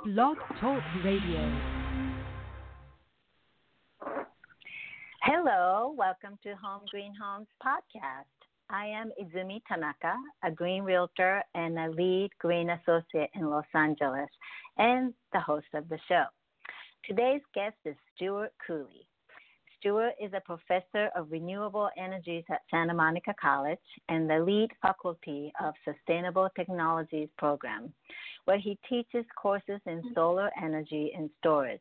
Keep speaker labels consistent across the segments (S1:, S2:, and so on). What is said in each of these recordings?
S1: Blog Talk Radio.
S2: Hello, welcome to Home Green Homes podcast. I am Izumi Tanaka, a green realtor and a LEED green associate in Los Angeles, and the host of the show. Today's guest is Stuart Cooley. Stuart is a professor of renewable energies at Santa Monica College and the lead faculty of Sustainable Technologies program, where he teaches courses in solar energy and storage,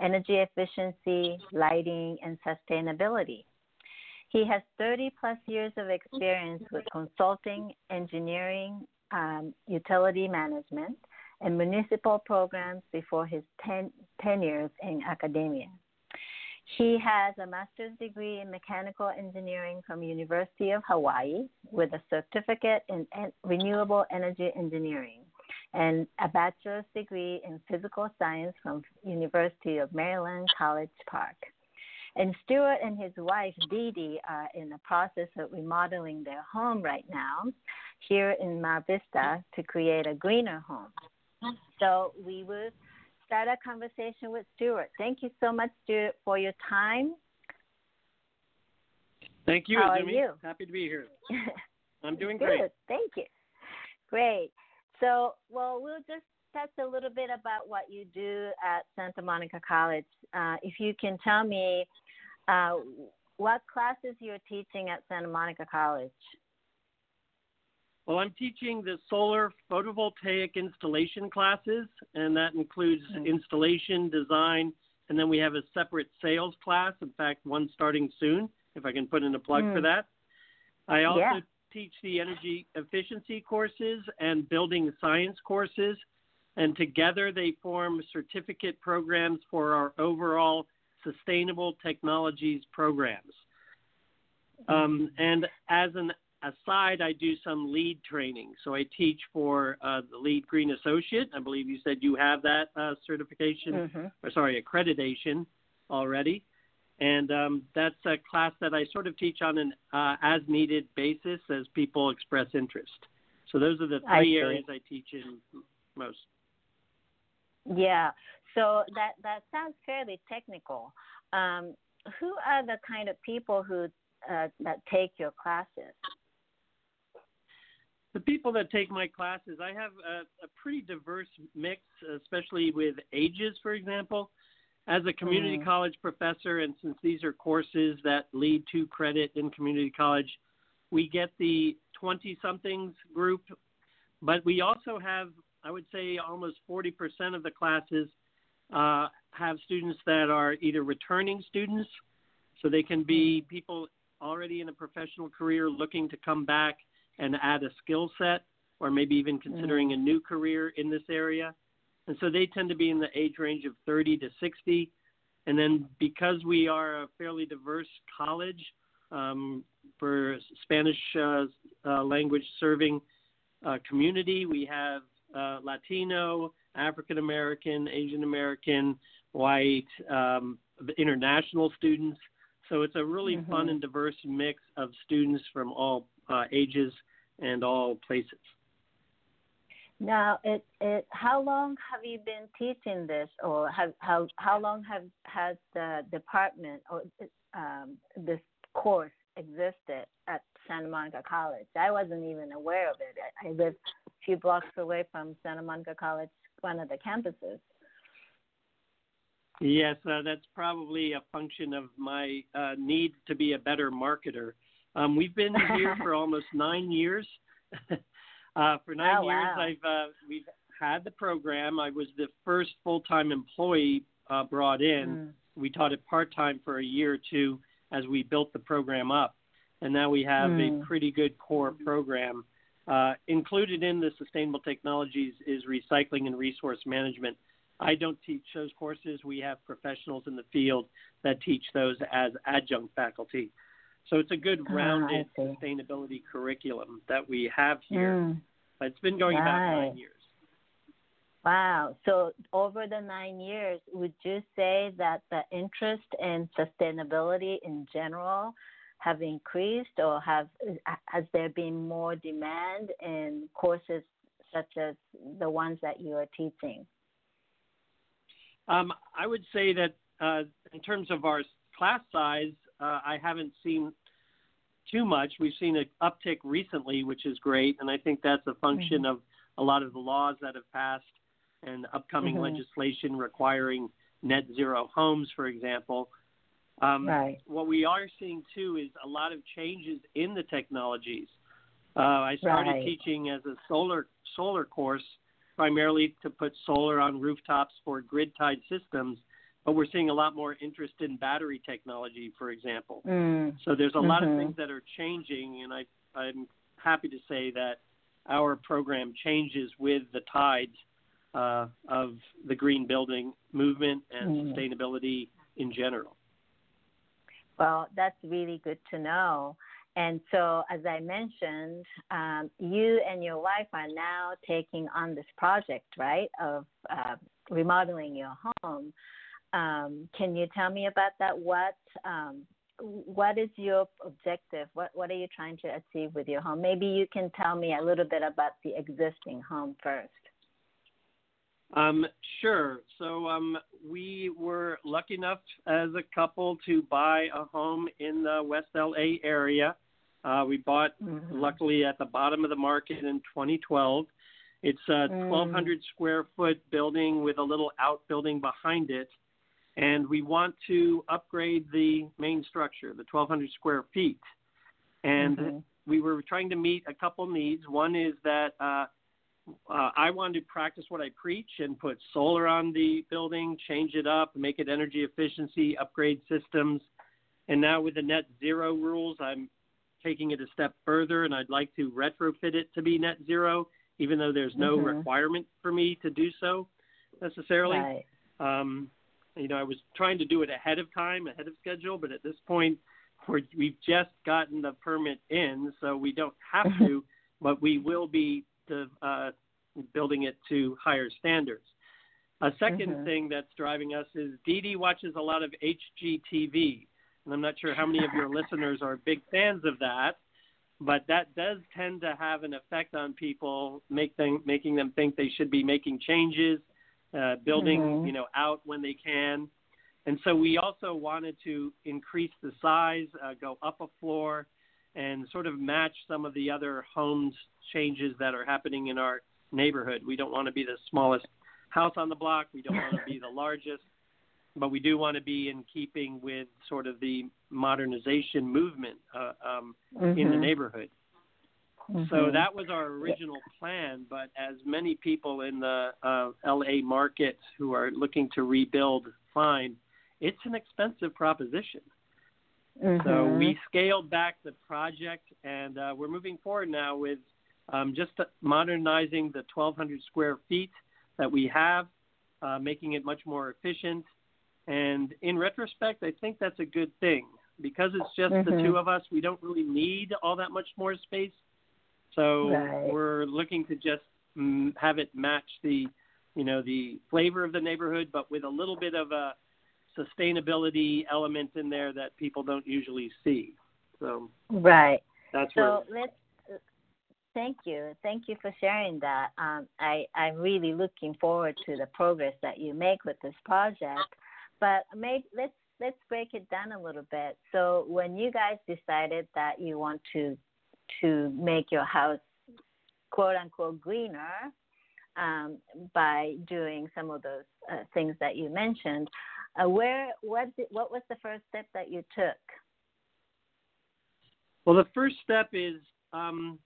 S2: energy efficiency, lighting, and sustainability. He has 30 plus years of experience with consulting, engineering, um, utility management, and municipal programs before his ten, tenures in academia. He has a master's degree in mechanical engineering from University of Hawaii with a certificate in renewable energy engineering and a bachelor's degree in physical science from University of Maryland College Park. And Stuart and his wife Dee Dee are in the process of remodeling their home right now here in Mar Vista to create a greener home. So we will start a conversation with Stuart. Thank you so much, Stuart, for your time.
S3: Thank you,
S2: How are you?
S3: Happy to be here. I'm doing
S2: Good.
S3: great.
S2: Thank you. Great. So, well, we'll just touch a little bit about what you do at Santa Monica College. Uh, if you can tell me uh, what classes you're teaching at Santa Monica College.
S3: Well, I'm teaching the solar photovoltaic installation classes, and that includes
S2: Mm-hmm.
S3: installation, design, and then we have a separate sales class. In fact, one starting soon, if I can put in a plug for
S2: Mm.
S3: that. I also
S2: Yeah.
S3: Teach the energy efficiency courses and building science courses, and together they form certificate programs for our overall sustainable technologies programs. Um, and as an aside, I do some LEED training. So I teach for uh, the LEED green associate. I believe you said you have that uh, certification,
S2: Mm-hmm.
S3: or sorry, accreditation already. And um, that's a class that I sort of teach on an uh, as needed basis as people express interest. So those are the
S2: I
S3: three
S2: see.
S3: areas I teach in most.
S2: Yeah. So that that sounds fairly technical. Um, who are the kind of people who uh, that take your classes?
S3: the people that take my classes, I have a, a pretty diverse mix, especially with ages, for example. As a community
S2: Mm.
S3: college professor, and since these are courses that lead to credit in community college, we get the 20 somethings group, but we also have, I would say, almost 40% of the classes uh, have students that are either returning students, so they can be people already in a professional career looking to come back and add a skill set or maybe even considering a new career in this area. And so they tend to be in the age range of 30 to 60. And then because we are a fairly diverse college um, for Spanish uh, uh, language serving uh, community, we have uh, Latino, African American, Asian American, white, um, international students. So it's a really
S2: Mhm.
S3: fun and diverse mix of students from all uh, ages and all places.
S2: Now, it, it, how long have you been teaching this, or have, how how long have has the department or um, this course existed at Santa Monica College? I wasn't even aware of it. I, I live a few blocks away from Santa Monica College, one of the campuses.
S3: Yes, uh, that's probably a function of my uh, need to be a better marketer. Um, we've been here for almost nine years. uh, for nine
S2: Oh,
S3: years. I've uh, we've had the program. I was the first full-time employee uh, brought in.
S2: Mm.
S3: We taught it part-time for a year or two as we built the program up, and now we have
S2: Mm.
S3: a pretty good core program. Uh, included in the sustainable technologies is recycling and resource management. I don't teach those courses. We have professionals in the field that teach those as adjunct faculty. So it's a good
S2: Ah,
S3: rounded sustainability curriculum that we have here.
S2: Mm.
S3: It's been going about nine years.
S2: Wow. So over the nine years, would you say that the interest in sustainability in general have increased, or have has there been more demand in courses such as the ones that you are teaching?
S3: Um, I would say that uh, in terms of our class size, uh, I haven't seen too much. We've seen an uptick recently, which is great, and I think that's a function mm-hmm. of a lot of the laws that have passed and upcoming mm-hmm. legislation requiring net zero homes, for example. Um,
S2: right.
S3: What we are seeing too is a lot of changes in the technologies. Uh, I started
S2: right.
S3: teaching as a solar solar course, primarily to put solar on rooftops for grid tied systems. But we're seeing a lot more interest in battery technology, for example.
S2: Mm.
S3: So there's a mm-hmm. lot of
S2: mm-hmm.
S3: things that are changing, and I, I'm happy to say that our program changes with the tides uh, of the green building movement and mm. sustainability in general.
S2: Well, that's really good to know. And so, as I mentioned, um, you and your wife are now taking on this project, right, of uh, remodeling your home. Um, can you tell me about that? What um, what is your objective? What what are you trying to achieve with your home? Maybe you can tell me a little bit about the existing home first.
S3: Um, sure. So um, we were lucky enough as a couple to buy a home in the West LA area. Uh, we bought, mm-hmm. luckily, at the bottom of the market in 2012. It's a mm. 1,200 square foot building with a little outbuilding behind it. And we want to upgrade the main structure, the 1,200 square feet. And mm-hmm. we were trying to meet a couple needs. One is that uh, uh, I wanted to practice what I preach and put solar on the building, change it up, make it energy efficiency, upgrade systems. And now with the net zero rules, I'm taking it a step further and I'd like to retrofit it to be net zero, even though there's no mm-hmm. requirement for me to do so necessarily.
S2: Right.
S3: Um, you know, I was trying to do it ahead of time, ahead of schedule, but at this point, we're, we've just gotten the permit in, so we don't have to, but we will be uh, building it to higher standards. A 2nd mm-hmm. thing that's driving us is Dee Dee watches a lot of HGTV, and I'm not sure how many of your listeners are big fans of that, but that does tend to have an effect on people, make them, making them think they should be making changes, uh, building mm-hmm. you know out when they can, and so we also wanted to increase the size, uh, go up a floor, and sort of match some of the other homes changes that are happening in our neighborhood. We don't want to be the smallest house on the block. We don't want to be the largest, but we do want to be in keeping with sort of the modernization movement uh, um, mm-hmm. in the mm-hmm. neighborhood. Mm-hmm. So that was our original plan, but as many people in the uh, LA market who are looking to rebuild find, it's an expensive proposition.
S2: Mm-hmm.
S3: So we scaled back the project, and uh, we're moving forward now with um, just modernizing the 1,200 square feet that we have, uh, making it much more efficient. And in retrospect, I think that's a good thing because it's just mm-hmm. the two of us. We don't really need all that much more space, so
S2: right.
S3: we're looking to just mm, have it match the, you know, the flavor of the neighborhood, but with a little bit of a sustainability element in there that people don't usually see. So
S2: right.
S3: That's
S2: so where... let's. Thank you, thank you for sharing that. Um, I I'm really looking forward to the progress that you make with this project. But maybe let's let's break it down a little bit. So when you guys decided that you want to to make your house quote unquote greener um, by doing some of those uh, things that you mentioned, uh, where what did, what was the first step that you took?
S3: Well, the first step is um,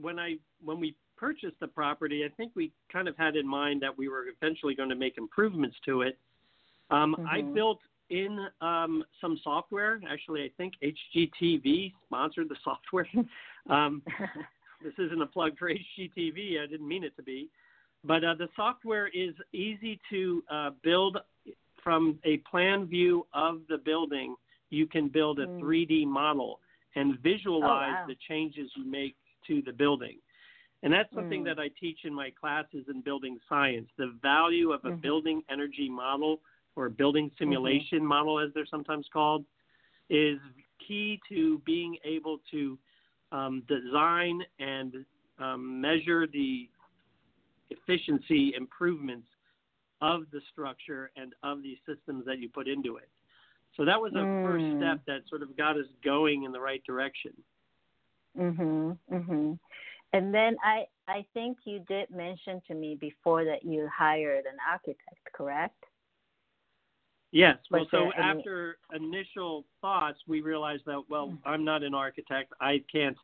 S3: when I when we purchased the property. I think we kind of had in mind that we were eventually going to make improvements to it. Um, mm-hmm. I built in um, some software. Actually, I think HGTV sponsored the software. um, this isn't a plug for HGTV. I didn't mean it to be. But uh, the software is easy to uh, build from a plan view of the building, you can build a mm. 3D model and visualize
S2: oh, wow.
S3: the changes you make to the building. And that's something
S2: mm.
S3: that I teach in my classes in building science. The value of a
S2: mm-hmm.
S3: building energy model or building mm-hmm. simulation mm-hmm. model, as they're sometimes called, is key to being able to um, design and um, measure the efficiency improvements of the structure and of the systems that you put into it. So that was a
S2: Mm.
S3: first step that sort of got us going in the right direction.
S2: Mhm. Mhm. And then I I think you did mention to me before that you hired an architect, correct?
S3: Yes. Well, so
S2: any-
S3: after initial thoughts, we realized that, well,
S2: Mm.
S3: I'm not an architect. I can't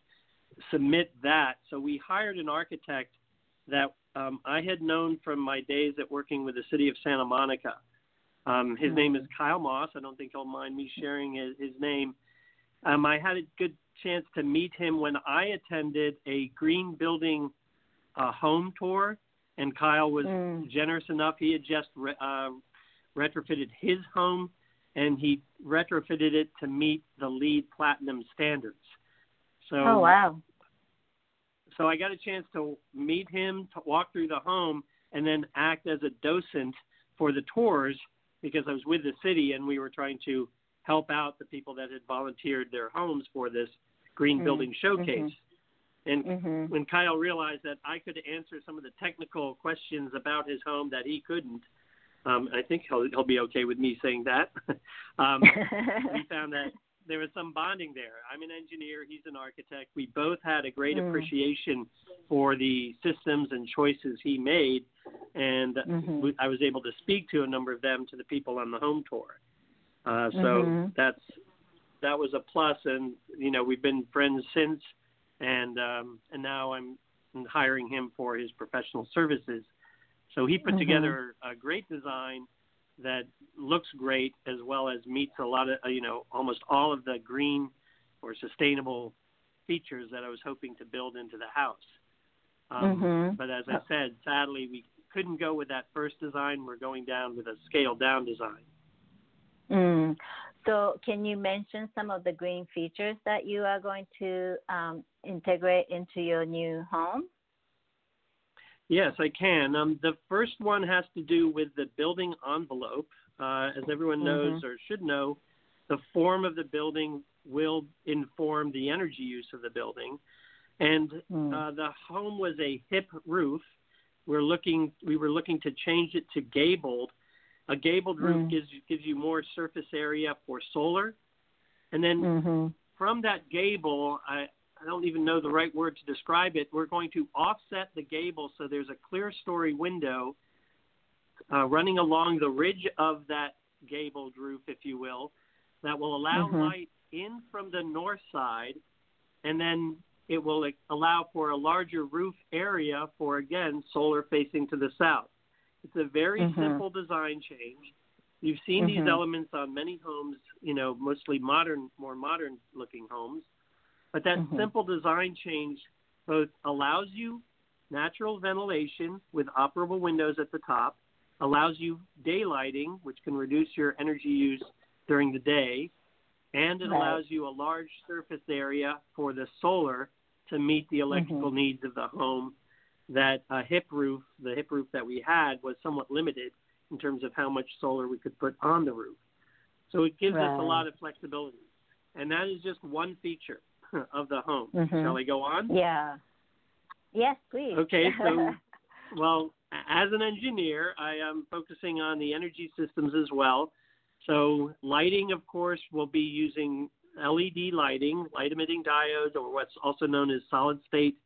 S3: submit that. So we hired an architect that um, I had known from my days at working with the city of Santa Monica. Um, his name is Kyle Moss. I don't think he'll mind me sharing his, his name. Um, I had a good chance to meet him when I attended a green building uh, home tour, and Kyle was
S2: Mm.
S3: generous enough. He had just re- uh, retrofitted his home, and he retrofitted it to meet the LEED Platinum standards. So,
S2: Oh wow.
S3: so I got a chance to meet him, to walk through the home, and then act as a docent for the tours because I was with the city and we were trying to help out the people that had volunteered their homes for this green
S2: Mm,
S3: building showcase. And
S2: Mhm.
S3: when Kyle realized that I could answer some of the technical questions about his home that he couldn't, um, I think he'll he'll be okay with me saying that. um, we found that there was some bonding there. I'm an engineer, he's an architect. We both had a great
S2: Mm.
S3: appreciation for the systems and choices he made, and
S2: Mhm.
S3: we- I was able to speak to a number of them to the people on the home tour. Uh, so
S2: Mhm.
S3: that's that was a plus, and you know we've been friends since, and um, and now I'm hiring him for his professional services. So he put
S2: Mhm.
S3: together a great design that looks great as well as meets a lot of uh, you know almost all of the green or sustainable features that I was hoping to build into the house. Um,
S2: Mhm.
S3: But as I said, sadly we couldn't go with that first design. We're going down with a scaled down design.
S2: Mm. So, can you mention some of the green features that you are going to um, integrate into your new home?
S3: Yes, I can. Um, the first one has to do with the building envelope. Uh, as everyone knows or should know, the form of the building will inform the energy use of the building. And
S2: Mm.
S3: uh, the home was a hip roof. We're looking. We were looking to change it to gabled. A gabled roof
S2: Mm.
S3: gives gives you more surface area for solar, and then
S2: Mhm.
S3: from that gable, I, I don't even know the right word to describe it. We're going to offset the gable so there's a clear story window uh, running along the ridge of that gabled roof, if you will, that will allow
S2: Mhm.
S3: light in from the north side, and then it will allow for a larger roof area for again solar facing to the south. It's a very
S2: Mhm.
S3: simple design change. You've seen these
S2: Mhm.
S3: elements on many homes, you know, mostly modern, more modern looking homes. But that
S2: Mhm.
S3: simple design change both allows you natural ventilation with operable windows at the top, allows you daylighting, which can reduce your energy use during the day, and it
S2: Right.
S3: allows you a large surface area for the solar to meet the electrical
S2: Mm-hmm.
S3: needs of the home. That a hip roof, the hip roof that we had, was somewhat limited in terms of how much solar we could put on the roof. So it gives us a lot of flexibility. And that is just one feature of the home.
S2: Mhm.
S3: Shall we go on?
S2: Yeah. Yes, please.
S3: Okay, so well, as an engineer, I am focusing on the energy systems as well. So lighting, of course, will be using LED lighting, light emitting diodes, or what's also known as solid state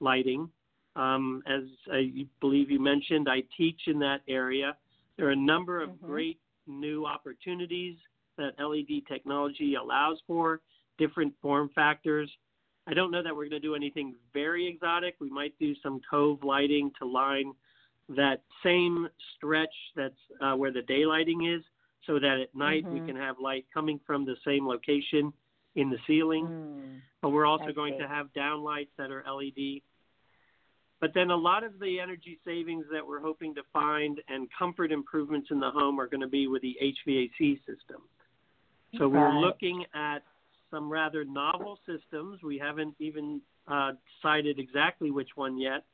S3: lighting. Um, as I believe you mentioned, I teach in that area. There are a number of
S2: Mhm.
S3: great new opportunities that LED technology allows for, different form factors. I don't know that we're going to do anything very exotic. We might do some cove lighting to line that same stretch that's uh, where the daylighting is, so that at night we
S2: Mhm.
S3: can have light coming from the same location in the ceiling.
S2: Mm.
S3: But we're also going to have downlights that are LED. But then a lot of the energy savings that we're hoping to find and comfort improvements in the home are going to be with the HVAC system. So we're looking at some rather novel systems. We haven't even uh, decided exactly which one yet.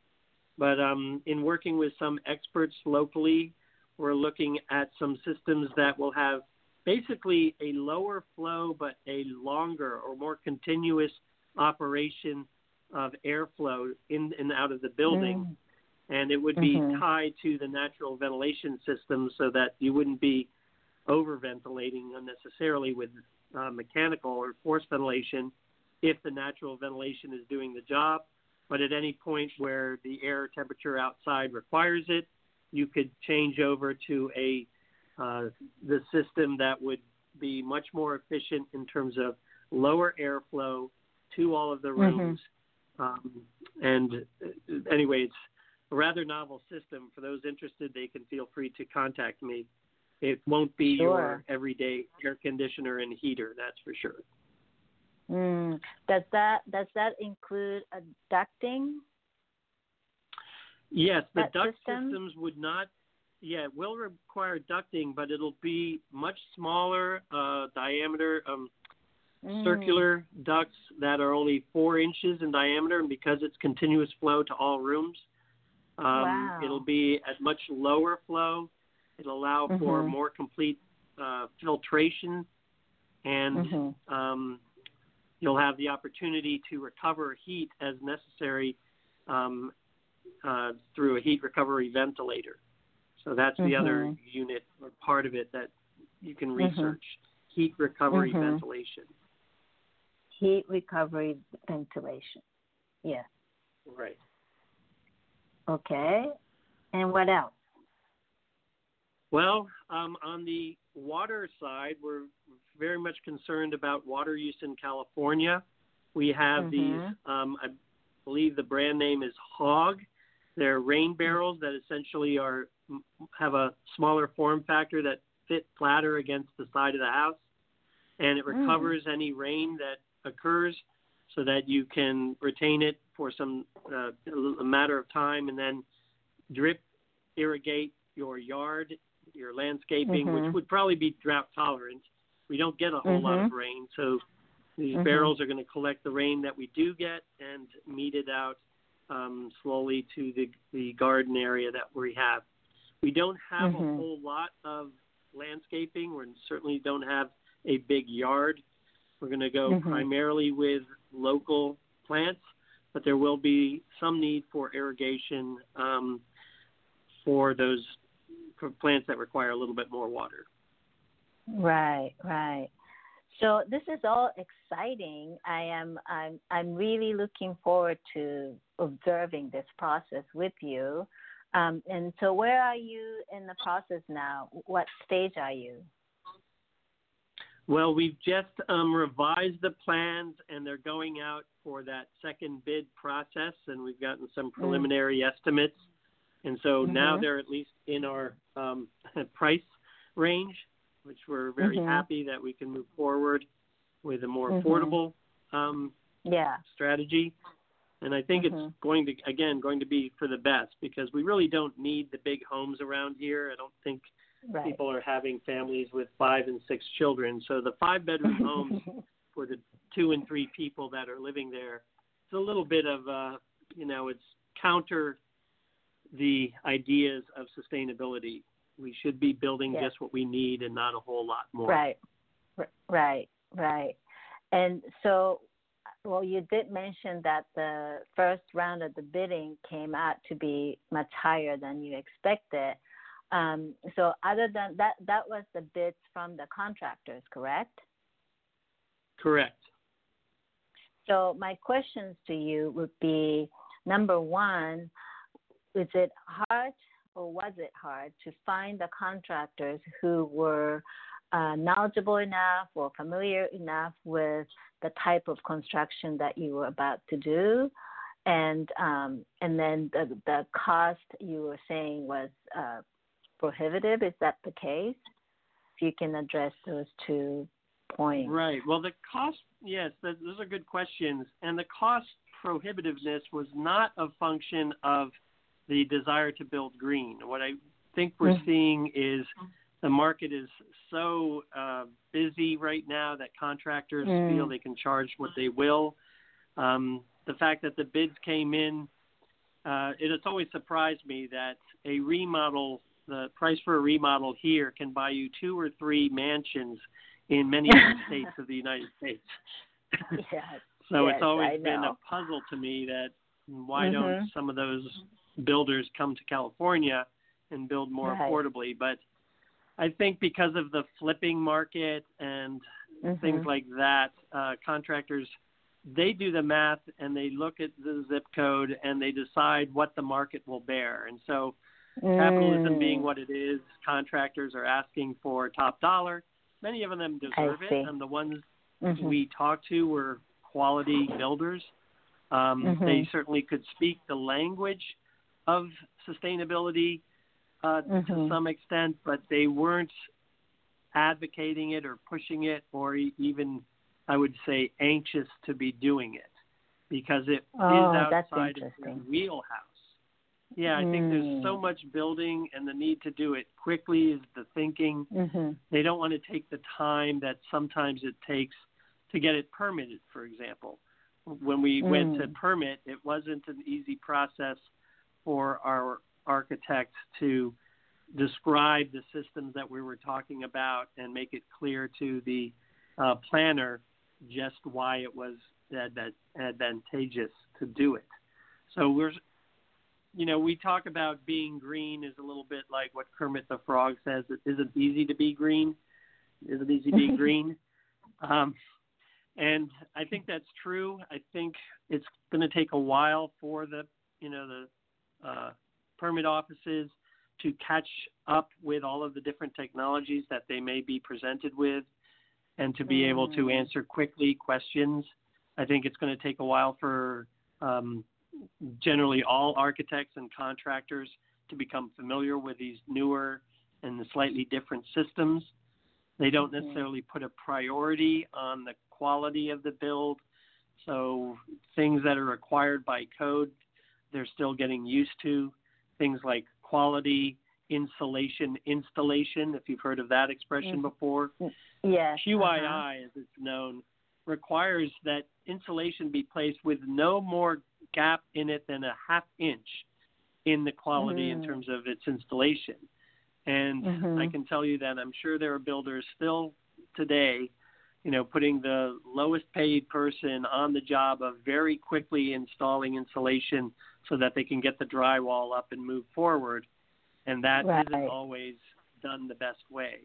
S3: But um, in working with some experts locally, we're looking at some systems that will have basically a lower flow but a longer or more continuous operation of airflow in and out of the building.
S2: Mm.
S3: and it would be
S2: Mhm.
S3: tied to the natural ventilation system so that you wouldn't be over ventilating unnecessarily with uh, mechanical or forced ventilation if the natural ventilation is doing the job. But at any point where the air temperature outside requires it, you could change over to a uh, the system that would be much more efficient in terms of lower airflow to all of the
S2: Mhm.
S3: rooms. Um, and uh, anyway, it's a rather novel system. For those interested, they can feel free to contact me. It won't be
S2: Sure.
S3: your everyday air conditioner and heater, that's for sure.
S2: Mm. Does that does that include a ducting?
S3: Yes, the
S2: That
S3: duct
S2: system?
S3: systems would not. Yeah, it will require ducting, but it'll be much smaller uh, diameter, um,
S2: Mm.
S3: circular ducts that are only four inches in diameter, and because it's continuous flow to all rooms, um,
S2: Wow.
S3: it'll be at much lower flow. It'll allow for
S2: Mhm.
S3: more complete uh, filtration, and
S2: Mhm.
S3: um, you'll have the opportunity to recover heat as necessary um, uh, through a heat recovery ventilator. So that's the other
S2: Mhm.
S3: unit or part of it that you can
S2: Mhm.
S3: research heat recovery
S2: Mhm.
S3: ventilation.
S2: Heat recovery ventilation. Yeah.
S3: Right.
S2: Okay. And what else?
S3: Well, um, on the water side, we're very much concerned about water use in California. We have these,
S2: Mhm.
S3: um, I believe the brand name is Hog. They're rain barrels that essentially are have a smaller form factor that fit flatter against the side of the house, and it
S2: Mm.
S3: recovers any rain that occurs, so that you can retain it for some uh, a matter of time, and then drip irrigate your yard, your landscaping,
S2: Mhm.
S3: which would probably be drought tolerant. We don't get a whole lot of
S2: Mhm.
S3: rain, so these
S2: Mhm.
S3: barrels are going to collect the rain that we do get and mete it out um, slowly to the, the garden area that we have. We don't have a
S2: Mhm.
S3: whole lot of landscaping. We certainly don't have a big yard. We're going to go
S2: Mhm.
S3: primarily with local plants, but there will be some need for irrigation um, for those for plants that require a little bit more water.
S2: Right, right. So this is all exciting. I am I'm I'm really looking forward to observing this process with you. Um, and so where are you in the process now? What stage are you?
S3: Well, we've just um, revised the plans, and they're going out for that second bid process, and we've gotten some preliminary estimates. And so now
S2: Mhm.
S3: they're at least in our um, price range, which we're very
S2: Mhm.
S3: happy that we can move forward with a more
S2: Mhm.
S3: affordable um,
S2: Yeah.
S3: strategy. And I think it's going to again going to be for the best because we really don't need the big homes around here. I don't think
S2: Right.
S3: people are having families with five and six children. So the five bedroom homes for the two and three people that are living there, it's a little bit of uh, you know, it's counter the ideas of sustainability. We should be building
S2: Yeah.
S3: just what we need and not a whole lot more.
S2: Right, right, right. And so, well, you did mention that the first round of the bidding came out to be much higher than you expected. Um, so, other than that, that was the bids from the contractors, correct?
S3: Correct.
S2: So, my questions to you would be number one, is it hard or was it hard to find the contractors who were uh, knowledgeable enough or familiar enough with the type of construction that you were about to do? And um, and then the the cost you were saying was uh, prohibitive. Is that the case? If you can address those two points.
S3: Right. Well, the cost, yes, th- those are good questions. And the cost prohibitiveness was not a function of the desire to build green. What I think we're seeing is the market is so uh, busy right now that contractors
S2: Mm.
S3: feel they can charge what they will. Um, the fact that the bids came in, uh, it has always surprised me that a remodel, the price for a remodel here can buy you two or three mansions in many of the states of the United States.
S2: Yes.
S3: so
S2: Yes,
S3: it's always been a puzzle to me that why
S2: Mhm.
S3: don't some of those builders come to California and build more
S2: Right.
S3: affordably. But I think because of the flipping market and things
S2: Mhm.
S3: like that, uh, contractors they do the math and they look at the zip code and they decide what the market will bear. And so capitalism
S2: Mm.
S3: being what it is, contractors are asking for top dollar. Many of them deserve it, and the ones
S2: Mhm.
S3: we talked to were quality builders. Um,
S2: Mhm.
S3: They certainly could speak the language of sustainability uh, to
S2: Mhm.
S3: some extent, but they weren't advocating it or pushing it, or even, I would say, anxious to be doing it because it is
S2: Oh, that's
S3: outside of their wheelhouse. Yeah, I think there's so
S2: Mm.
S3: much building, and the need to do it quickly is the thinking
S2: Mhm.
S3: they don't want to take the time that sometimes it takes to get it permitted for example when we went to
S2: Mm.
S3: permit it wasn't an easy process for our architects to describe the systems that we were talking about and make it clear to the uh, planner just why it was advan- advantageous to do it so we're you know, we talk about being green is a little bit like what Kermit the Frog says. It isn't easy to be green. It isn't easy being green. Um, and I think that's true. I think it's going to take a while for the, you know, the uh, permit offices to catch up with all of the different technologies that they may be presented with and to be able to
S2: Mm.
S3: answer quickly questions. I think it's going to take a while for um, generally all architects and contractors to become familiar with these newer and the slightly different systems. They don't
S2: Mhm.
S3: necessarily put a priority on the quality of the build. So things that are required by code, they're still getting used to. Things like quality, insulation, installation, if you've heard of that expression
S2: Mhm.
S3: before.
S2: Yes.
S3: QII,
S2: uh-huh.
S3: as it's known, requires that insulation be placed with no more gap in it than a half inch in the quality in
S2: Mm.
S3: terms of its installation. And
S2: Mhm.
S3: I can tell you that I'm sure there are builders still today, you know, putting the lowest paid person on the job of very quickly installing insulation so that they can get the drywall up and move forward. And that
S2: Right.
S3: not always done the best way.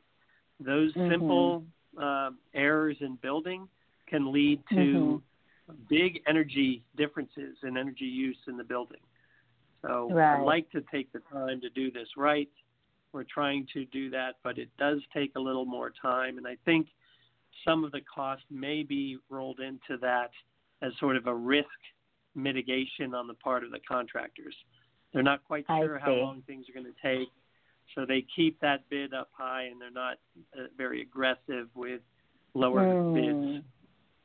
S3: Those
S2: Mhm.
S3: simple uh, errors in building can lead to
S2: Mm-hmm.
S3: big energy differences in energy use in the building. So
S2: Right.
S3: I'd like to take the time to do this right. We're trying to do that, but it does take a little more time. And I think some of the cost may be rolled into that as sort of a risk mitigation on the part of the contractors. They're not quite sure how long things are going to take. So they keep that bid up high and they're not uh, very aggressive with lower
S2: Mm.
S3: bids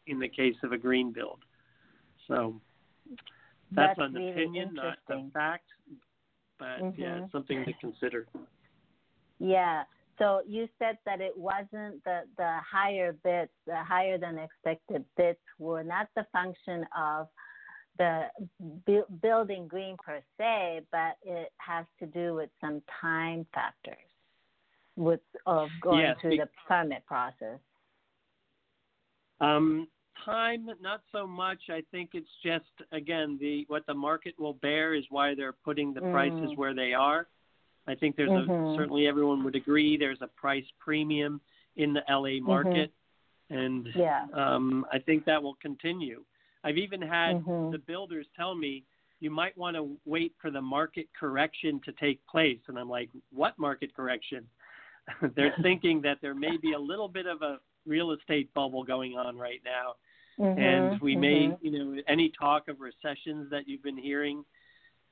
S3: in the case of a green build. So
S2: That's
S3: that's, an
S2: really
S3: opinion, not a fact. But yeah,
S2: Mhm.
S3: it's something to consider.
S2: Yeah. So you said that it wasn't the the higher bits, the higher than expected bits were not the function of the bu- building green per se, but it has to do with some time factors with of going
S3: Yes,
S2: through the permit process.
S3: Um, time, not so much. I think it's just again the what the market will bear is why they're putting the prices
S2: Mm.
S3: where they are. I think there's a
S2: Mhm.
S3: certainly everyone would agree there's a price premium in the LA market, and
S2: Mm-hmm. Yeah.
S3: um, I think that will continue. I've even had
S2: Mhm.
S3: the builders tell me you might want to wait for the market correction to take place, and I'm like, what market correction? They're thinking that there may be a little bit of a real estate bubble going on right now, and
S2: Mhm,
S3: we may,
S2: mhm.
S3: you know, any talk of recessions that you've been hearing,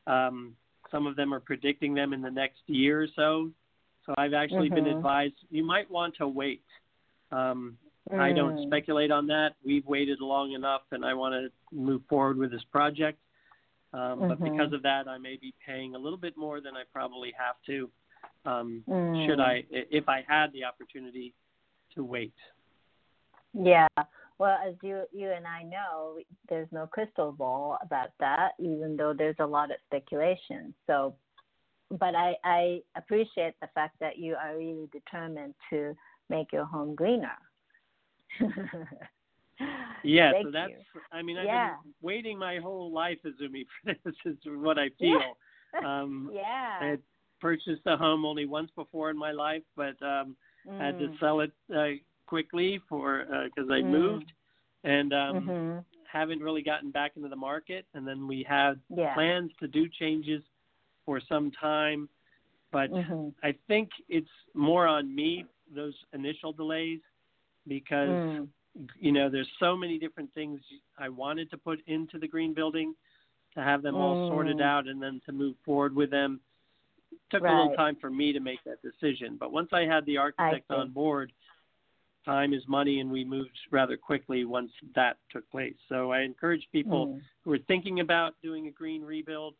S3: um, some of them are predicting them in the next year or so. So I've actually been
S2: Mhm.
S3: advised you might want to wait. Um, I don't
S2: Mm.
S3: speculate on that. We've waited long enough, and I want to move forward with this project. Um, But
S2: Mhm.
S3: because of that, I may be paying a little bit more than I probably have to. Um,
S2: Mm.
S3: Should I, if I had the opportunity to wait.
S2: Yeah. Well, as you you and I know, there's no crystal ball about that, even though there's a lot of speculation. So, but I I appreciate the fact that you are really determined to make your home greener.
S3: Yeah,
S2: Thank
S3: so that's.
S2: you.
S3: I mean, I've
S2: Yeah.
S3: been waiting my whole life, Izumi, for this. Is what I feel. Um,
S2: yeah.
S3: I had purchased a home only once before in my life, but um,
S2: mm.
S3: I had to sell it uh, quickly for because uh, I
S2: Mm.
S3: moved and um,
S2: Mhm.
S3: haven't really gotten back into the market. And then we had
S2: Yeah.
S3: plans to do changes for some time, but
S2: Mhm.
S3: I think it's more on me those initial delays because
S2: Mm.
S3: you know there's so many different things I wanted to put into the green building to have them all sorted
S2: Mm.
S3: out and then to move forward with them took a little time for me to make that decision but once I had the architect on board time is money and we moved rather quickly once that took place so I encourage people
S2: Mm.
S3: who are thinking about doing a green rebuild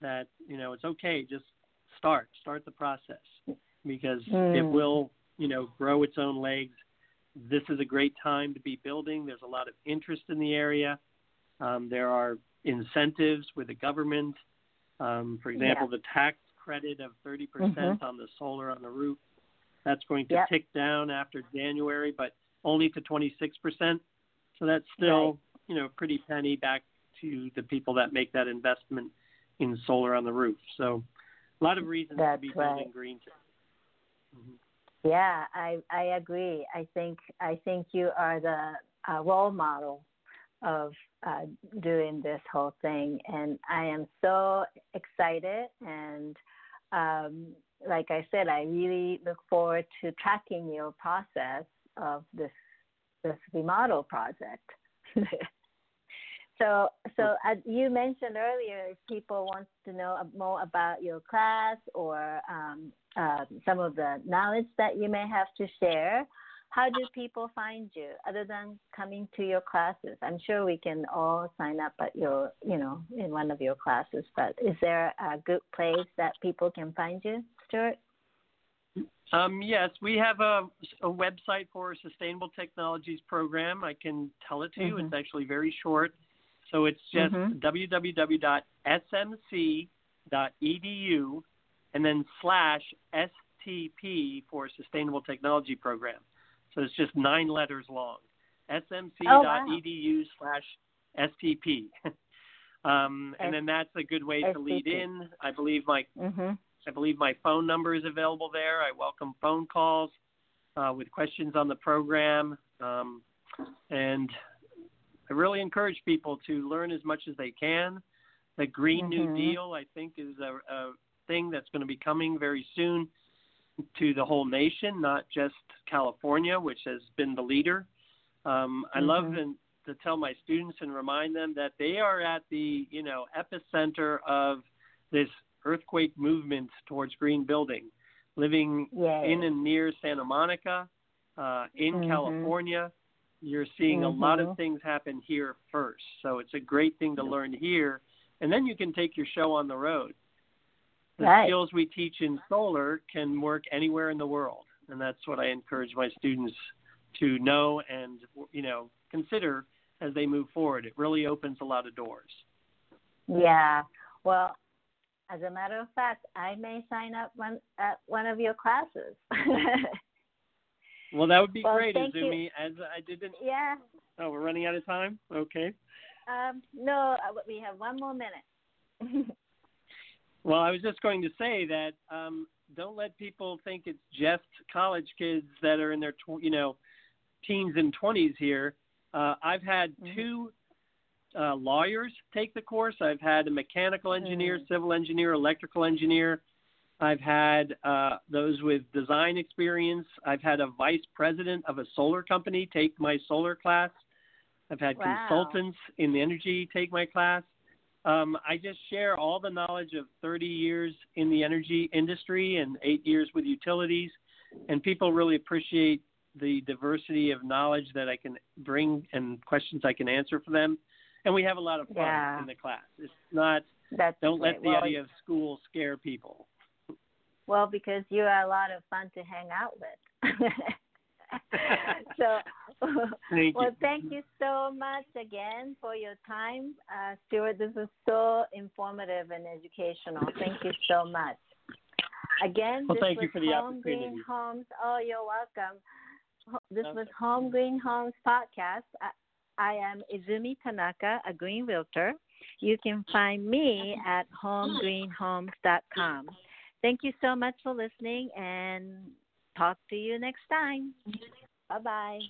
S3: that you know it's okay just start start the process because it
S2: Mm.
S3: will you know grow its own legs this is a great time to be building there's a lot of interest in the area um, there are incentives with the government um, for example the tax credit of 30% on the solar on the roof that's going to
S2: Mm-hmm. Yep.
S3: tick down after january but only to 26% so that's still
S2: Right.
S3: you know pretty penny back to the people that make that investment in solar on the roof. So a lot of reasons
S2: That's
S3: to be building green.
S2: Yeah, I I agree. I think I think you are the uh, role model of uh, doing this whole thing, and I am so excited. And um, like I said, I really look forward to tracking your process of this this remodel project. so so uh, you mentioned earlier if people want to know more about your class or um, uh, some of the knowledge that you may have to share. How do people find you other than coming to your classes? I'm sure we can all sign up at your, you know, in one of your classes, but is there a good place that people can find you, Stuart?
S3: Um, yes, we have a, a website for a sustainable technologies program. I can tell it to you.
S2: Mhm.
S3: It's actually very short. So it's just
S2: Mhm.
S3: www.smc.edu and then slash STP for Sustainable Technology Program. So it's just nine letters long. smc.edu slash STP. um, and then that's a good way to lead in. I believe my
S2: Mm-hmm.
S3: I believe my phone number is available there. I welcome phone calls uh, with questions on the program. Um, and I really encourage people to learn as much as they can. The Green New
S2: Mhm.
S3: Deal, I think, is a, a thing that's going to be coming very soon to the whole nation, not just California, which has been the leader. Um, I love
S2: Mhm.
S3: and to tell my students and remind them that they are at the you know epicenter of this earthquake movement towards green building. Living in and near Santa Monica, uh, in
S2: Mhm.
S3: California, you're seeing a lot of mm-hmm. things happen here first. So it's a great thing to learn here, and then you can take your show on the road. The
S2: Right.
S3: skills we teach in solar can work anywhere in the world, and that's what I encourage my students to know and you know consider as they move forward. It really opens a lot of doors.
S2: Yeah. Well, as a matter of fact, I may sign up one at one of your classes.
S3: Well, that would be
S2: Well,
S3: great,
S2: thank you.
S3: Izumi. As I didn't.
S2: yeah.
S3: Oh, we're running out of time. Okay.
S2: Um, no, uh, we have one more minute.
S3: Well, I was just going to say that um, don't let people think it's just college kids that are in their tw- you know teens and twenties here. Uh, I've had
S2: Mhm.
S3: two uh, lawyers take the course. I've had a mechanical engineer, civil engineer, electrical engineer. I've had uh, those with design experience. I've had a vice president of a solar company take my solar class. I've had
S2: Wow.
S3: consultants in the energy take my class. Um, I just share all the knowledge of 30 years in the energy industry and eight years with utilities, and people really appreciate the diversity of knowledge that I can bring and questions I can answer for them. And we have a lot of fun
S2: Yeah.
S3: in the class. It's not
S2: That's
S3: don't let the
S2: well,
S3: idea of school scare people.
S2: Well, because you are a lot of fun to hang out with. so,
S3: Thank
S2: well,
S3: you.
S2: thank you so much again for your time, uh, Stuart. This was so informative and educational. Thank you so much. Again,
S3: Well, thank you for the
S2: Home Green. Homes. Oh, you're welcome. This was Home Green Homes podcast. I, I am Izumi Tanaka, a green realtor, You can find me at homegreenhomes.com. Thank you so much for listening and talk to you next time. Bye bye.